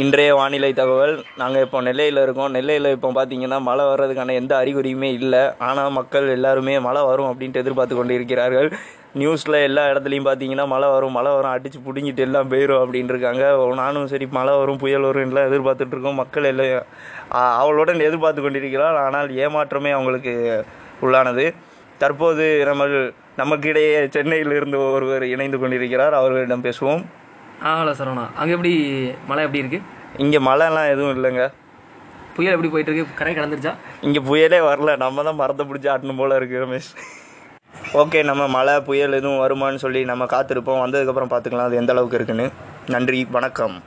இன்றைய வானிலை தகவல். நாங்கள் இப்போ நெல்லையில் இருக்கோம். நெல்லையில் இப்போ பார்த்தீங்கன்னா மழை வர்றதுக்கான எந்த அறிகுறியுமே இல்லை. ஆனால் மக்கள் எல்லாருமே மழை வரும் அப்படின்ட்டு எதிர்பார்த்து கொண்டு இருக்கிறார்கள் நியூஸில் எல்லா இடத்துலையும் பார்த்தீங்கன்னா மழை வரும் மழை வரும் அடித்து பிடிங்கிட்டு எல்லாம் போயிடும் அப்படின்னு இருக்காங்க. நானும் சரி மழை வரும் புயல் வரும் எல்லாம் எதிர்பார்த்துட்ருக்கோம் மக்கள் எல்லாம் அவளுடன் எதிர்பார்த்து கொண்டிருக்கிறார் ஆனால் ஏமாற்றமே அவங்களுக்கு உள்ளானது. தற்போது நம்ம நமக்கிடையே சென்னையில் இருந்து ஒருவர் இணைந்து கொண்டிருக்கிறார். அவர்களிடம் பேசுவோம். ஆ ஹலோ சரவணா அங்கே எப்படி மழை எப்படி இருக்கு? இங்கே மழைலாம் எதுவும் இல்லைங்க. புயல் எப்படி போயிட்டு இருக்கு கரை கடந்துருச்சா? இங்கே புயலே வரல. நம்ம தான் மரத்தை பிடிச்சி ஆட்டணும் போல இருக்கு ரமேஷ். ஓகே நம்ம மழை புயல் எதுவும் வருமான்னு சொல்லி நம்ம காத்திருப்போம். வந்ததுக்கப்புறம் பார்த்துக்கலாம். அது எந்த அளவுக்கு இருக்குன்னு. நன்றி வணக்கம்.